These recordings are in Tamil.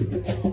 Thank you.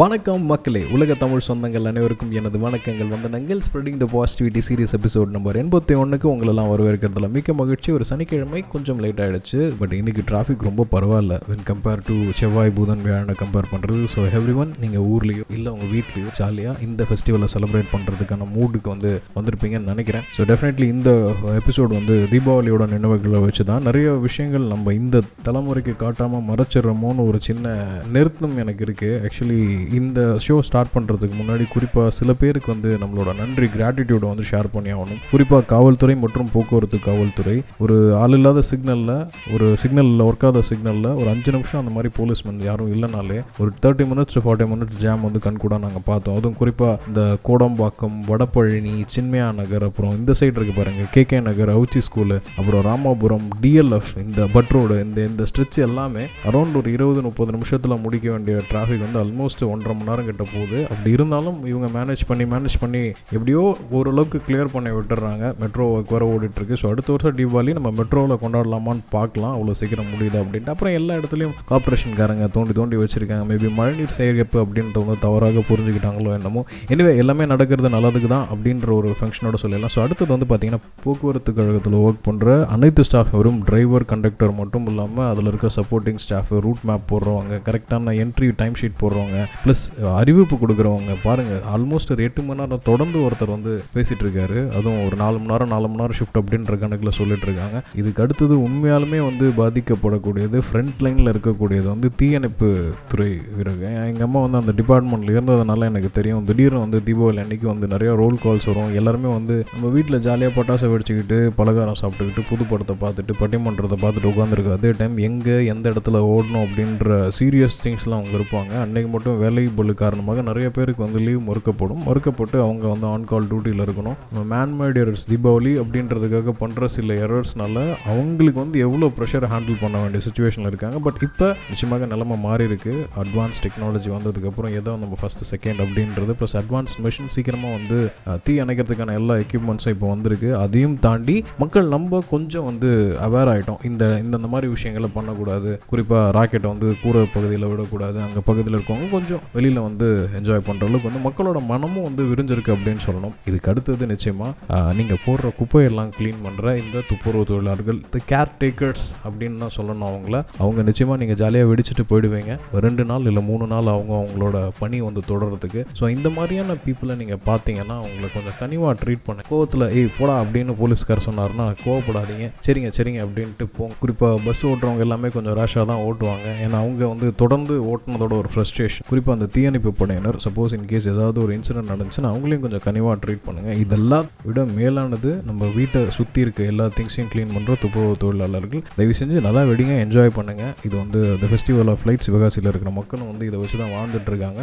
வணக்கம் மக்களே. உலக தமிழ் சொந்தங்கள் அனைவருக்கும் எனது வணக்கங்கள் வந்தனங்கள். Spreading the positivity series episode number எண்பத்தி ஒன்றுக்கு உங்களெல்லாம் வரவேற்கிறதுல மிக்க மகிழ்ச்சி. ஒரு சனிக்கிழமை கொஞ்சம் லேட் ஆகிடுச்சு பட் இன்னைக்கு டிராஃபிக் ரொம்ப பரவாயில்ல. வென் கம்பேர் டு செவ்வாய் புதன் வியாழனை கம்பேர் பண்ணுறது ஸோ எவ்ரி ஒன் நீங்கள் ஊர்லேயோ இல்லை உங்கள் வீட்லேயோ ஜாலியாக இந்த ஃபெஸ்டிவலை செலிப்ரேட் பண்ணுறதுக்கான மூடுக்கு வந்து வந்திருப்பீங்கன்னு நினைக்கிறேன். ஸோ டெஃபினெட்லி இந்த எபிசோட் வந்து தீபாவளியோட நினைவுகளை வச்சு தான் நிறைய விஷயங்கள் நம்ம இந்த தலைமுறைக்கு காட்டாமல் மறைச்சிடுறோமோன்னு ஒரு சின்ன நிறுத்தம் எனக்கு இருக்குது ஆக்சுவலி இந்த ஷோ ஸ்டார்ட் பண்ணுறதுக்கு முன்னாடி குறிப்பாக சில பேருக்கு வந்து நம்மளோட நன்றி கிராட்டிடியூடை வந்து ஷேர் பண்ணி ஆகணும். குறிப்பாக காவல்துறை மற்றும் போக்குவரத்து காவல்துறை ஒரு ஆள் இல்லாத சிக்னலில் ஒரு சிக்னலில் ஒர்க் ஆகாத சிக்னலில் ஒரு அஞ்சு நிமிஷம் அந்த மாதிரி போலீஸ் வந்து யாரும் இல்லைனாலே ஒரு thirty minutes forty minutes jam வந்து கண்கூடாக நாங்கள் பார்த்தோம். அதுவும் குறிப்பாக இந்த கோடம்பாக்கம் வடபழனி சின்மையா நகர் அப்புறம் இந்த சைடு இருக்கு பாருங்கள் கே கே நகர் அவுச்சி ஸ்கூலு அப்புறம் ராமாபுரம் டிஎல்எஃப் இந்த பட் ரோடு இந்த இந்த ஸ்ட்ரெச் எல்லாமே அரௌண்ட் ஒரு இருபது முப்பது நிமிஷத்தில் முடிக்க வேண்டிய டிராஃபிக் வந்து ஆல்மோஸ்ட் ஒன்றரை மணி நேரம் கிட்ட போகுது. அப்படி இருந்தாலும் இவங்க மேனேஜ் பண்ணி மேனேஜ் பண்ணி எப்படியோ ஓரளவுக்கு கிளியர் பண்ணி விட்டுறாங்க. மெட்ரோ ஒர்க் வர ஓடிட்டு இருக்கு ஸோ அடுத்த வருஷம் தீபாவளி நம்ம மெட்ரோவில் கொண்டாடலாமான்னு பார்க்கலாம். அவ்வளோ சீக்கிரம் முடியுது அப்படின்ட்டு. அப்புறம் எல்லா இடத்துலையும் கார்பரேஷன்காரங்க தோண்டி தோண்டி வச்சிருக்காங்க. மேபி மழைநீர் சேகரிப்பு அப்படின்றது வந்து தவறாக புரிஞ்சுக்கிட்டாங்களோ என்னமோ. எனவே எல்லாமே நடக்கிறது நல்லதுக்கு தான் அப்படின்ற ஒரு ஃபங்க்ஷனோட சொல்லலாம். ஸோ அடுத்தது வந்து பார்த்தீங்கன்னா போக்குவரத்து கழகத்தில் ஒர்க் பண்ணுற அனைத்து ஸ்டாஃப் வெறும் டிரைவர் கண்டக்டர் மட்டும் இல்லாமல் அதில் இருக்கிற சப்போர்ட்டிங் ஸ்டாஃப் ரூட் மேப் போடுறவங்க கரெக்டான என்ட்ரி டைம் ஷீட் போடுறவங்க ப்ளஸ் அறிவிப்பு கொடுக்குறவங்க பாருங்கள் ஆல்மோஸ்ட் ஒரு எட்டு மணி நேரம் தொடர்ந்து ஒருத்தர் வந்து பேசிகிட்டு இருக்காரு அதுவும் ஒரு நாலு மணி நேரம் நாலு மணி நேரம் ஷிஃப்ட் அப்படின்ற கணக்கில் சொல்லிட்டு இருக்காங்க இதுக்கு அடுத்தது உண்மையாலுமே வந்து பாதிக்கப்படக்கூடியது ஃப்ரண்ட் லைனில் இருக்கக்கூடியது வந்து தீயணைப்பு துறை வீரர்கள். எங்கள் அம்மா வந்து அந்த டிபார்ட்மெண்ட்டில் இருந்ததுனால எனக்கு தெரியும். திடீர்னு வந்து தீபாவளி அன்னைக்கு வந்து நிறைய ரோல் கால்ஸ் வரும். எல்லாருமே வந்து நம்ம வீட்டில் ஜாலியாக பட்டாசை வெடிச்சுக்கிட்டு பலகாரம் சாப்பிட்டுக்கிட்டு புது படத்தை பார்த்துட்டு பட்டிமன்றத்தை பார்த்துட்டு உட்காந்துருக்கு அதே டைம் எங்கே எந்த இடத்துல ஓடணும் அப்படின்ற சீரியஸ் திங்ஸ்லாம் அவங்க இருப்பாங்க. அன்னைக்கு மட்டும் வேலை பலு காரணமாக நிறைய பேருக்கு வந்து லீவ் மறுக்கப்படும். மறுக்கப்பட்டு அவங்க வந்து ஆன் கால் டியூட்டியில் இருக்கணும். மேன்மேட் எரர்ஸ் தீபாவளி அப்படின்றதுக்காக பண்ணுற சில எரர்ஸ்னால அவங்களுக்கு வந்து எவ்வளோ ப்ரெஷரை ஹேண்டில் பண்ண வேண்டிய சுச்சுவேஷனில் இருக்காங்க. பட் இப்போ நிச்சயமாக நிலமை மாறி இருக்கு அட்வான்ஸ் டெக்னாலஜி வந்ததுக்கப்புறம் ஏதோ நம்ம ஃபஸ்ட்டு செகண்ட் அப்படின்றது ப்ளஸ் அட்வான்ஸ் மிஷின் சீக்கிரமாக வந்து தீ அணைக்கிறதுக்கான எல்லா எக்யூப்மெண்ட்ஸும் இப்போ வந்திருக்கு. அதையும் தாண்டி மக்கள் நம்ம கொஞ்சம் வந்து அவேர் ஆகிட்டோம் இந்த இந்த மாதிரி விஷயங்களை பண்ணக்கூடாது. குறிப்பாக ராக்கெட்டை வந்து கூரை பகுதியில் விடக்கூடாது. அங்கே பகுதியில் இருக்கவங்க கொஞ்சம் வெளியில் வந்து என்ஜாய் பண்ணுற அளவுக்கு வந்து மக்களோட மனமும் வந்து விரிஞ்சிருக்கு அப்படின்னு சொல்லணும். இதுக்கு அடுத்தது நிச்சயமாக நீங்கள் போடுற குப்பையெல்லாம் க்ளீன் பண்ணுற இந்த துப்புரவு தொழிலாளர்கள் த கேர் டேக்கர்ஸ் அப்படின்னு தான் சொல்லணும் அவங்கள. அவங்க நிச்சயமாக நீங்கள் ஜாலியாக வெடிச்சிட்டு போயிடுவீங்க. ரெண்டு நாள் இல்லை மூணு நாள் அவங்க அவங்களோட பணி வந்து தொடர்றதுக்கு ஸோ இந்த மாதிரியான பீப்புளை நீங்கள் பார்த்தீங்கன்னா அவங்கள கொஞ்சம் கனிவாக ட்ரீட் பண்ண. கோவத்தில் ஏய் போடா அப்படின்னு போலீஸ்கார் சொன்னார்னா கோவப்படாதீங்க. சரிங்க சரிங்க அப்படின்ட்டு போங்க. குறிப்பாக பஸ் ஓட்டுறவங்க எல்லாமே கொஞ்சம் ரேஷாக தான் ஓட்டுவாங்க. ஏன்னா அவங்க வந்து தொடர்ந்து ஓட்டினதோட ஒரு ஃப்ரஸ்ட்ரேஷன் குறிப்பாக அந்த தீயணைப்பு படையினர் சப்போஸ் இன்கேஸ் ஏதாவது ஒரு இன்சிடென்ட் நடந்துச்சுன்னா அவங்களையும் கொஞ்சம் கனிவாக ட்ரீட் பண்ணுங்கள் இதெல்லாம் விட மேலானது நம்ம வீட்டை சுற்றி இருக்க எல்லா திங்ஸையும் க்ளீன் பண்ணுற துப்புரவு தொழிலாளர்கள் தயவு செஞ்சு நல்லா வெடிங்க என்ஜாய் பண்ணுங்கள் இது வந்து த ஃபெஸ்டிவல் ஆஃப் லைட் சிவகாசியில் இருக்கிற மக்களும் வந்து இதை வச்சு தான் வாழ்ந்துட்டு இருக்காங்க.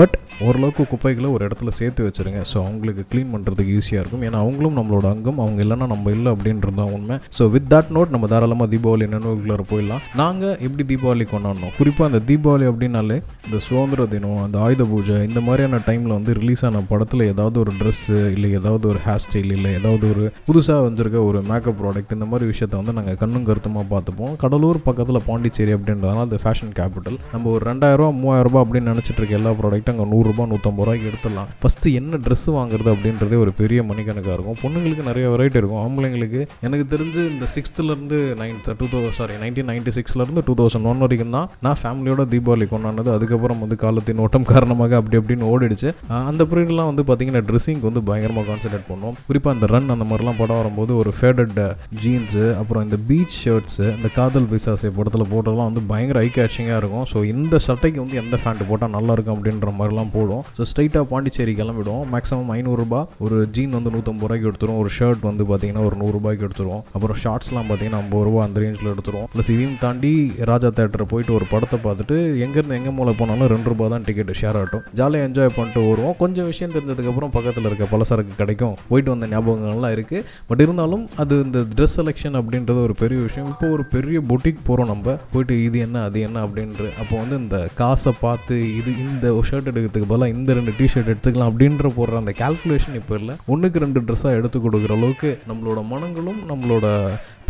பட் ஓரளவுக்கு குப்பைகளை ஒரு இடத்துல சேர்த்து வச்சுருங்க. ஸோ அவங்களுக்கு க்ளீன் பண்ணுறதுக்கு ஈஸியாக இருக்கும். ஏன்னா அவங்களும் நம்மளோட அங்கம் அவங்க இல்லைன்னா நம்ம இல்லை அப்படின்றது தான் உண்மை. ஸோ வித் தட் நோட் நம்ம தாராளமாக தீபாவளி நினைவுகளை போயிடலாம். நாங்கள் எப்படி தீபாவளி கொண்டாடணும் குறிப்பாக அந்த தீபாவளி அப்படின்னாலே இந்த சுதந்திர தினம் அந்த ஆயுத பூஜை இந்த மாதிரியான டைமில் வந்து ரிலீஸ் ஆன படத்தில் ஏதாவது ஒரு ட்ரெஸ்ஸு இல்லை ஏதாவது ஒரு ஹேர் ஸ்டைல் இல்லை ஏதாவது ஒரு புதுசாக வந்திருக்க ஒரு மேக்கப் ப்ராடக்ட் இந்த மாதிரி விஷயத்த வந்து நாங்கள் கண்ணும் கருத்துமாக பார்த்துப்போம். கடலூர் பக்கத்தில் பாண்டிச்சேரி அப்படின்றதுனால அது ஃபேஷன் கேபிட்டல் நம்ம ஒரு ரெண்டாயிரரூவா மூவாயிரரூபா அப்படின்னு நினச்சிட்டு இருக்க எல்லா ப்ராடக்ட்டும் அங்கே நூறுரூபா நூற்றம்பது ரூபாய்க்கு எடுத்துடலாம். ஃபஸ்ட்டு என்ன ட்ரெஸ் வாங்குறது அப்படின்றதே ஒரு பெரிய மணிக்கணக்காக இருக்கும். பொண்ணுங்களுக்கு நிறைய வெரைட்டி இருக்கும். ஆம்பளைங்களுக்கு எனக்கு தெரிஞ்சு இந்த சிக்ஸ்த்துலேருந்து ninth two thousand sorry nineteen ninety சிக்ஸ்லேருந்து two thousand one வரைக்கும் தான் நான் ஃபேமிலியோட தீபாவளி கொண்டாடினது. அதுக்கப்புறம் வந்து காலத்தின் ஓட்டம் காரணமாக அப்படி அப்படின்னு ஓடிடுச்சு. அந்த பீரியட்லாம் வந்து பார்த்தீங்கன்னா ட்ரெஸ்ஸிங் வந்து பயங்கரமாக கான்சென்ட்ரேட் பண்ணுவோம் குறிப்பாக அந்த ரன் அந்த மாதிரிலாம் படம் வரும்போது ஒரு ஃபேடட் ஜீன்ஸு அப்புறம் இந்த பீச் ஷர்ட்ஸு இந்த காதல் பிசாசை படத்தில் போட்டதெல்லாம் வந்து பயங்கர ஐ கேட்சிங்காக இருக்கும். ஸோ இந்த சட்டைக்கு வந்து எந்த ஃபேண்ட் போட்டால் நல்லா இருக்கும் அப்படின்ற மாதிரிலாம் போடும். ஸோ ஸ்ட்ரைட்டாக பாண்டிச்சேரி கிளம்பிடுவோம். மேக்ஸிமம் ஐநூறுரூபா ஒரு ஜீன் வந்து நூற்றம்பது ரூபாய்க்கு எடுத்துரும் ஒரு ஷர்ட் வந்து பார்த்தீங்கன்னா ஒரு நூறுரூபாய்க்கு எடுத்துருவோம். அப்புறம் ஷார்ட்ஸ்லாம் பார்த்தீங்கன்னா ஐம்பது ரூபா அந்த ரேஞ்சில் எடுத்துருவோம். ப்ளஸ் இதையும் தாண்டி ராஜா தேட்டரை போயிட்டு ஒரு படத்தை பார்த்துட்டு எங்கேருந்து எங்கே மூலம் போனாலும் ரெண்டு ரூபா தான் டிக்கெட் ஷேர் ஆகட்டும். ஜாலியாக என்ஜாய் பண்ணிட்டு வருவோம் கொஞ்சம் விஷயம் தெரிஞ்சதுக்கப்புறம் பக்கத்தில் இருக்க பலசரக்கு கிடைக்கும் போயிட்டு வந்த ஞாபகங்கள்லாம் இருக்குது பட் இருந்தாலும் அது இந்த ட்ரெஸ் செலெக்ஷன் அப்படின்றது ஒரு பெரிய விஷயம். இப்போ ஒரு பெரிய பொட்டிக் போகிறோம் நம்ம. போயிட்டு இது என்ன அது என்ன அப்படின்ற அப்போ வந்து இந்த காசை பார்த்து இது இந்த ஷர்ட் எடுக்கிறதுக்கு பதிலாக இந்த ரெண்டு டிஷர்ட் எடுத்துக்கலாம் அப்படின்ற போடுற அந்த கால்குலேஷன் இப்போ இல்லை. ஒன்றுக்கு ரெண்டு ட்ரெஸ்ஸாக எடுத்து கொடுக்குற அளவுக்கு நம்மளோட மனங்களும் நம்மளோட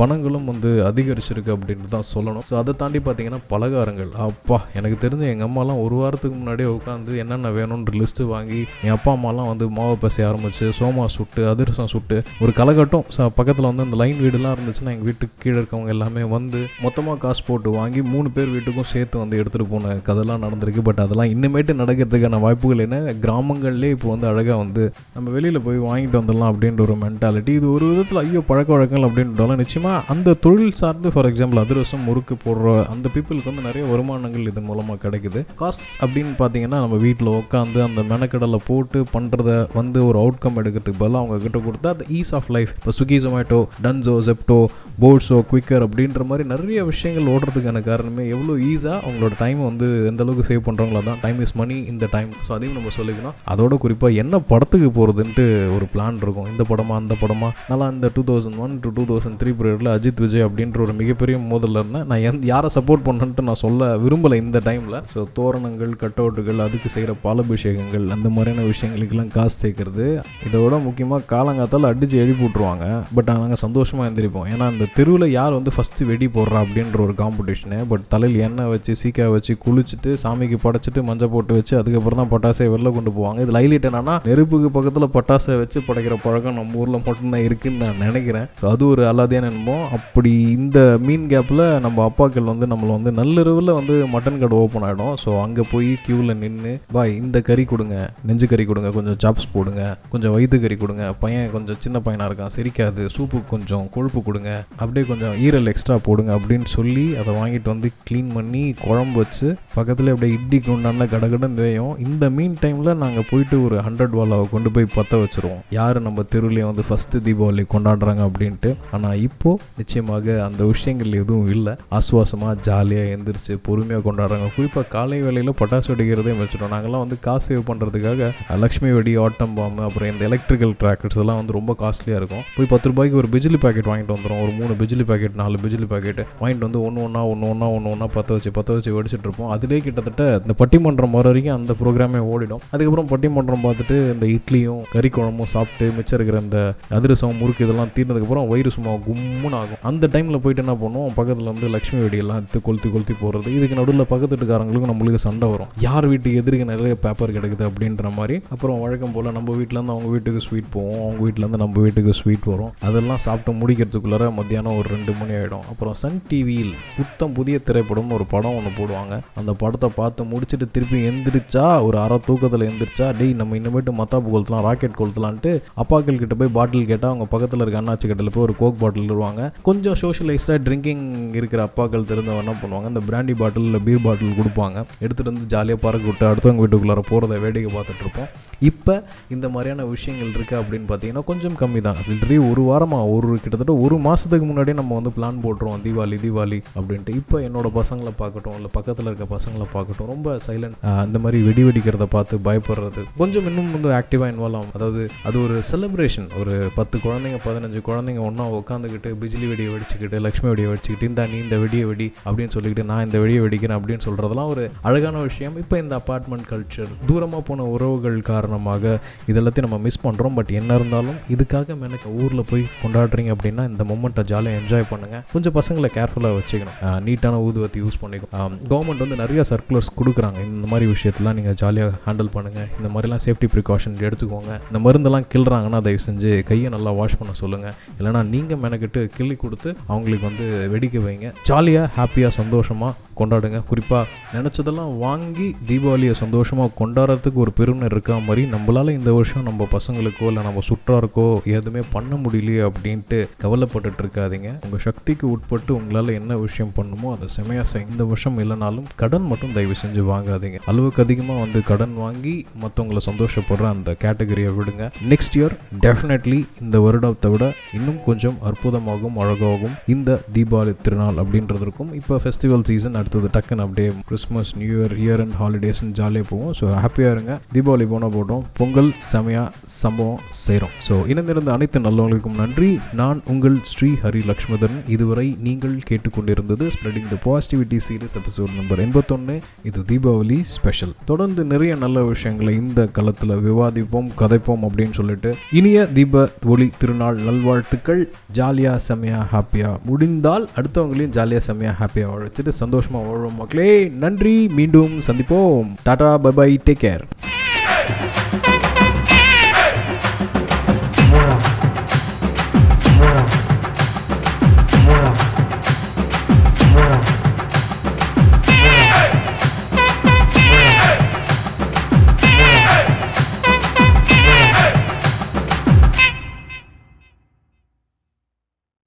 பணங்களும் வந்து அதிகரிச்சிருக்கு அப்படின்ட்டு தான் சொல்லணும். ஸோ அதை தாண்டி பார்த்தீங்கன்னா பலகாரங்கள். அப்பா எனக்கு தெரிஞ்சு எங்கள் அம்மாலாம் ஒரு வாரத்துக்கு முன்னாடியே உட்காந்து என்னென்ன வேணும்ன்ற லிஸ்ட்டு வாங்கி என் அப்பா அம்மாலாம் வந்து மாவு பசைய ஆரம்பிச்சு சோமா சுட்டு அதிரசம் சுட்டு ஒரு கலகட்டம். பக்கத்தில் வந்து அந்த லைன் வீடுலாம் இருந்துச்சுன்னா எங்கள் வீட்டுக்கு கீழே இருக்கவங்க எல்லாமே வந்து மொத்தமாக காசு போட்டு வாங்கி மூணு பேர் வீட்டுக்கும் சேர்த்து வந்து எடுத்துகிட்டு போன கதெல்லாம் நடந்திருக்கு. பட் அதெல்லாம் இன்னுமேட்டு நடக்கிறதுக்கான வாய்ப்புகள் என்ன? கிராமங்கள்லேயே இப்போ வந்து அழகாக வந்து நம்ம வெளியில் போய் வாங்கிட்டு வந்துடலாம் அப்படின்ற ஒரு மென்டாலிட்டி இது ஒரு விதத்தில் ஐயோ பழக்க வழக்கங்கள் அப்படின்றாலும் நிச்சயமாக அந்த தொழில் சார்ந்து ஃபார் எக்ஸாம்பிள் அதிரசம் முறுக்கு போடுற அந்த பீப்புளுக்கு வந்து நிறைய வருமானங்கள் இதன் மூலமாக கிடைக்குது. காஸ்ட் அப்படின்னு பார்த்தீங்கன்னா நம்ம வீட்டில் உட்காந்து அந்த மெனக்கடலை போட்டு பண்ணுறத வந்து ஒரு அவுட்கம் எடுக்கிறதுக்கு பதிலாக அவங்க கிட்ட கொடுத்தா அந்த ஈஸ் ஆஃப் லைஃப் இப்போ ஸ்விக்கி ஜொமேட்டோ டன்ஸோ ஜெப்டோ போர்ட்ஸோ குவிக்கர் அப்படின்ற மாதிரி நிறைய விஷயங்கள் ஓடுறதுக்கான காரணமே எவ்வளோ ஈஸாக அவங்களோட டைம் வந்து எந்த அளவுக்கு சேவ் பண்ணுறாங்களோ தான் டைம் இஸ் மணி இந்த டைம் ஸோ அதையும் நம்ம சொல்லிக்கணும். அதோட குறிப்பாக என்ன படத்துக்கு போகிறதுன்ட்டு ஒரு பிளான் இருக்கும். இந்த படமா அந்த படமா? நல்லா இந்த two thousand one to two thousand three பீரியடில் அஜித் விஜய் அப்படின்ற ஒரு மிகப்பெரிய மோதலில் இருந்தேன். நான் எந்த யாரை சப்போர்ட் பண்ணன்ட்டு நான் சொல்ல விரும்பலை இந்த டைமில் ஸோ தோரணங்கள் கட்டவுட்டுகள் அதுக்கு செய்கிற பாலபிஷேகங்கள் அந்த மாதிரியான விஷயங்களுக்கெல்லாம் காசு சேர்க்குறது இதோட முக்கியமாக காலங்காத்தால் அடித்து எழுப்பி விட்ருவாங்க பட் நாங்கள் சந்தோஷமாக எழுந்திரிப்போம் ஏன்னா அந்த தெருவில் யார் வந்து ஃபஸ்ட்டு வெடி போடுறா அப்படின்ற ஒரு காம்படிஷனு பட் தலையில் எண்ணெய் வச்சு சீக்காய் வச்சு குளிச்சுட்டு சாமிக்கு படைச்சிட்டு மஞ்சள் போட்டு வச்சு அதுக்கப்புறம் தான் பட்டாசை வெளில கொண்டு போவாங்க. இதில் ஹைலைட் என்னன்னா நெருப்புக்கு பக்கத்தில் பட்டாசை வச்சு படைக்கிற பழக்கம் நம்ம ஊரில் மட்டும்தான் இருக்குன்னு நான் நினைக்கிறேன். ஸோ அது ஒரு அல்லாதியான இருந்தோம் அப்படி இந்த மீன் கேப்பில் நம்ம அப்பாக்கள் வந்து நம்மளை வந்து நள்ளிரவில் வந்து மட்டன் கடை ஓப்பன் ஆகிடும் ஸோ அங்கே போய் க்யூவில் நின்று பாய் இந்த கறி கொடுங்க. நெஞ்சு கறி கொடுங்க. கொஞ்சம் சாப்ஸ் போடுங்க. கொஞ்சம் வயிற்று கறி கொடுங்க. பையன் கொஞ்சம் சின்ன பையனாக இருக்கான். சிரிக்காது. சூப்பு கொஞ்சம் கொழுப்பு கொடுங்க. அப்படியே கொஞ்சம் ஈரல் எக்ஸ்ட்ரா போடுங்க. அப்படின்னு சொல்லி அதை வாங்கிட்டு வந்து க்ளீன் பண்ணி குழம்பு வச்சு பக்கத்தில் அப்படியே இட்லி குண்டான கடகடன் வேயும் இந்த மீன் டைமில் நாங்கள் போயிட்டு ஒரு ஹண்ட்ரட் வாலாவை கொண்டு போய் பற்ற வச்சுருவோம். யார் நம்ம தெருவுலேயே வந்து ஃபஸ்ட்டு தீபாவளி கொண்டாடுறாங்க அப்படின்ட்டு. ஆனால் இப்போது நிச்சயமாக அந்த விஷயங்கள் எதுவும் இல்லை. ஆசுவாசமாக ஜாலியாக எழுந்திரிச்சு பொறுமையாக கொண்டாடுறாங்க. குறிப்பாக காலை வேலையில் பட்டாசு வெடிக்கிறதே வச்சுட்டோம் நாங்கள்லாம் வந்து காசு சேவ் பண்ணுறதுக்காக லக்ஷ்மி வெடி ஆட்டம் பாம்பு அப்புறம் இந்த எலக்ட்ரிக்கல் ட்ராக்கர்ஸ் எல்லாம் வந்து ரொம்ப காஸ்ட்லியாக இருக்கும். போய் பத்து ரூபாய்க்கு ஒரு பிஜிலி பாக்கெட் வாங்கிட்டு வந்துடும் ஒரு மூணு பிஜிலி பாக்கெட் நாலு பிஜிலி பாக்கெட் வாங்கிட்டு வந்து ஒன்று ஒன்றா ஒன்று ஒன்றா ஒன்று ஒன்றா பற்ற வச்சு பற்ற வச்சு வெடிச்சிட்டு இருப்போம். அதிலே கிட்டத்தட்ட இந்த பட்டிமன்றம் வர வரைக்கும் அந்த ப்ரோக்ராமே ஓடிடும். அதுக்கப்புறம் பட்டிமன்றம் பார்த்துட்டு இந்த இட்லியும் கறி குழம்பும் சாப்பிட்டு மிச்சம் இருக்கிற இந்த அதிரசம் முறுக்கு இதெல்லாம் தீர்ந்ததுக்கப்புறம் வயிறு சும்மா கும்முன்னு ஆகும் அந்த டைமில் போயிட்டு என்ன பண்ணுவோம்? பக்கத்தில் வந்து லக்ஷ்மி வெடியெல்லாம் எடுத்து கொளுத்தி கொளுத்தி போடுறது இதுக்கு நடுவில் பக்கத்து வீட்டுக்காரங்களுக்கும் நம்மளுக்கு சண்டை வரும். யார் வீட்டுக்கு எதிர்க்க நிறைய பேப்பர் கிடைக்குது அப்படின்ற மாதிரி. அப்புறம் வழக்கம் போல் நம்ம வீட்டிலேருந்து அவங்க வீட்டுக்கு ஸ்வீட் போவோம். அவங்க வீட்டிலேருந்து நம்ம வீட்டுக்கு ஸ்வீட் வரும். அதெல்லாம் சாப்பிட்டு முடிக்கிறதுக்குள்ளார மத்தியானம் ஒரு ரெண்டு மணி ஆகிடும் அப்புறம் சன் டிவியில் புத்தம் புதிய திரைப்படம் ஒரு படம் ஒன்று போடுவாங்க. அந்த படத்தை பார்த்து முடிச்சுட்டு திருப்பி எந்திரிச்சா ஒரு அரை தூக்கத்தில் எந்திரிச்சா டேய் நம்ம இனிமேட்டு மத்தாப்பு கொளுத்தலாம் ராக்கெட் கொளுத்தலான்ட்டு அப்பாக்கள் கிட்ட போய் பாட்டில் கேட்டால் அவங்க பக்கத்தில் இருக்க அண்ணாச்சி கட்டில் போய் ஒரு கோக் பாட்டில் பண்ணுவாங்க. கொஞ்சம் சோஷியலைஸ்டாக ட்ரிங்கிங் இருக்கிற அப்பாக்கள் தெரிஞ்சவங்க என்ன பண்ணுவாங்க இந்த பிராண்டி பாட்டில் இல்லை பீர் பாட்டில் கொடுப்பாங்க. எடுத்துகிட்டு வந்து ஜாலியாக பறக்க விட்டு அடுத்தவங்க வீட்டுக்குள்ளார போகிறத வேடிக்கை பார்த்துட்ருப்போம் இப்போ இந்த மாதிரியான விஷயங்கள் இருக்குது அப்படின்னு பார்த்தீங்கன்னா கொஞ்சம் கம்மி தான் ஆல்ரெடி ஒரு வாரமாக ஒரு கிட்டத்தட்ட ஒரு மாதத்துக்கு முன்னாடியே நம்ம வந்து பிளான் போட்டுருவோம். தீபாவளி தீபாவளி அப்படின்ட்டு. இப்போ என்னோடய பசங்களை பார்க்கட்டும் இல்லை பக்கத்தில் இருக்க பசங்களை பார்க்கட்டும் ரொம்ப சைலண்ட் அந்த மாதிரி வெடி வெடிக்கிறத பார்த்து பயப்படுறது. கொஞ்சம் இன்னும் வந்து ஆக்டிவாக இன்வால்வ் ஆகும். அதாவது அது ஒரு செலிப்ரேஷன் ஒரு பத்து குழந்தைங்க பதினஞ்சு குழந்தைங்க ஒன்றா உட்காந்துக்கிட்டு பிஜிலி வெடியை வெடிச்சுக்கிட்டு லக்ஷ்மி வெடியை வெடிச்சுக்கிட்டு இந்த நீ இந்த வெடியை வெடி அப்படின்னு சொல்லிக்கிட்டு நான் இந்த வெடியை வெடிக்கிறேன் அப்படின்னு சொல்கிறதெல்லாம் ஒரு அழகான விஷயம். இப்போ இந்த அப்பார்ட்மெண்ட் கல்ச்சர் தூரமாக போன உறவுகள் காரணம் காரணமாக இதெல்லாத்தையும் நம்ம மிஸ் பண்ணுறோம் பட் என்ன இருந்தாலும் இதுக்காக எனக்கு ஊரில் போய் கொண்டாடுறீங்க அப்படின்னா இந்த மொமெண்ட்டை ஜாலியாக என்ஜாய் பண்ணுங்கள் கொஞ்சம் பசங்களை கேர்ஃபுல்லாக வச்சுக்கணும். நீட்டான ஊதுவத்தி யூஸ் பண்ணிக்கணும். கவர்மெண்ட் வந்து நிறைய சர்க்குலர்ஸ் கொடுக்குறாங்க. இந்த மாதிரி விஷயத்தெல்லாம் நீங்கள் ஜாலியாக ஹேண்டில் பண்ணுங்கள் இந்த மாதிரிலாம் சேஃப்டி ப்ரிகாஷன் எடுத்துக்கோங்க. இந்த மருந்தெல்லாம் கிள்றாங்கன்னா தயவு செஞ்சு கையை நல்லா வாஷ் பண்ண சொல்லுங்கள் இல்லைனா நீங்கள் மெனக்கிட்டு கிள்ளி கொடுத்து அவங்களுக்கு வந்து வெடிக்க வைங்க. ஜாலியாக ஹாப்பியாக சந்தோஷமாக கொண்டாடுங்க. குறிப்பாக நினச்சதெல்லாம் வாங்கி தீபாவளியை சந்தோஷமாக கொண்டாடுறதுக்கு ஒரு பெருமை இருக்கா மாதிரி நம்மளால் இந்த வருஷம் நம்ம பசங்களுக்கோ இல்லை நம்ம சுற்றாருக்கோ எதுவுமே பண்ண முடியலையே அப்படின்ட்டு கவலைப்பட்டுட்டு இருக்காதீங்க உங்கள் சக்திக்கு உட்பட்டு உங்களால் என்ன விஷயம் பண்ணுமோ அதை செமையாக செய். இந்த வருஷம் இல்லைனாலும் கடன் மட்டும் தயவு செஞ்சு வாங்காதீங்க. அளவுக்கு அதிகமாக வந்து கடன் வாங்கி மற்றவங்களை சந்தோஷப்படுற அந்த கேட்டகரியை விடுங்க. நெக்ஸ்ட் இயர் டெஃபினெட்லி இந்த வருடத்தை விட இன்னும் கொஞ்சம் அற்புதமாகவும் அழகாகவும் இந்த தீபாவளி திருநாள் அப்படின்றதுக்கும் இப்போ ஃபெஸ்டிவல் சீசன் அடுத்தது டக்குன்னு அப்படியே Christmas new year year and ஹாலிடேஸ்னு ஜாலியாக போவோம். ஸோ ஹாப்பியாக இருங்க. தீபாவளி போன போட்டோம் போடுறோம் பொங்கல் செமையாக சம்பவம் செய்கிறோம் ஸோ இணைந்திருந்த அனைத்து நல்லவங்களுக்கும் நன்றி. நான் உங்கள் ஸ்ரீ ஹரி லக்ஷ்மதன் இதுவரை நீங்கள் கேட்டுக்கொண்டிருந்தது spreading the positivity series episode number எண்பத்தொன்று இது தீபாவளி ஸ்பெஷல் தொடர்ந்து நிறைய நல்ல விஷயங்களை இந்த களத்தில் விவாதிப்போம் கதைப்போம் அப்படின்னு சொல்லிட்டு இனிய தீப ஒளி திருநாள் நல்வாழ்த்துக்கள். ஜாலியாக செமையாக ஹாப்பியாக முடிந்தால் அடுத்தவங்களையும் ஜாலியாக செம்மையாக ஹாப்பியாக வாழ வச்சுட்டு சந்தோஷமாக வாழ்வோம் மக்களே. நன்றி. மீண்டும் சந்திப்போம். Tata bye bye take care.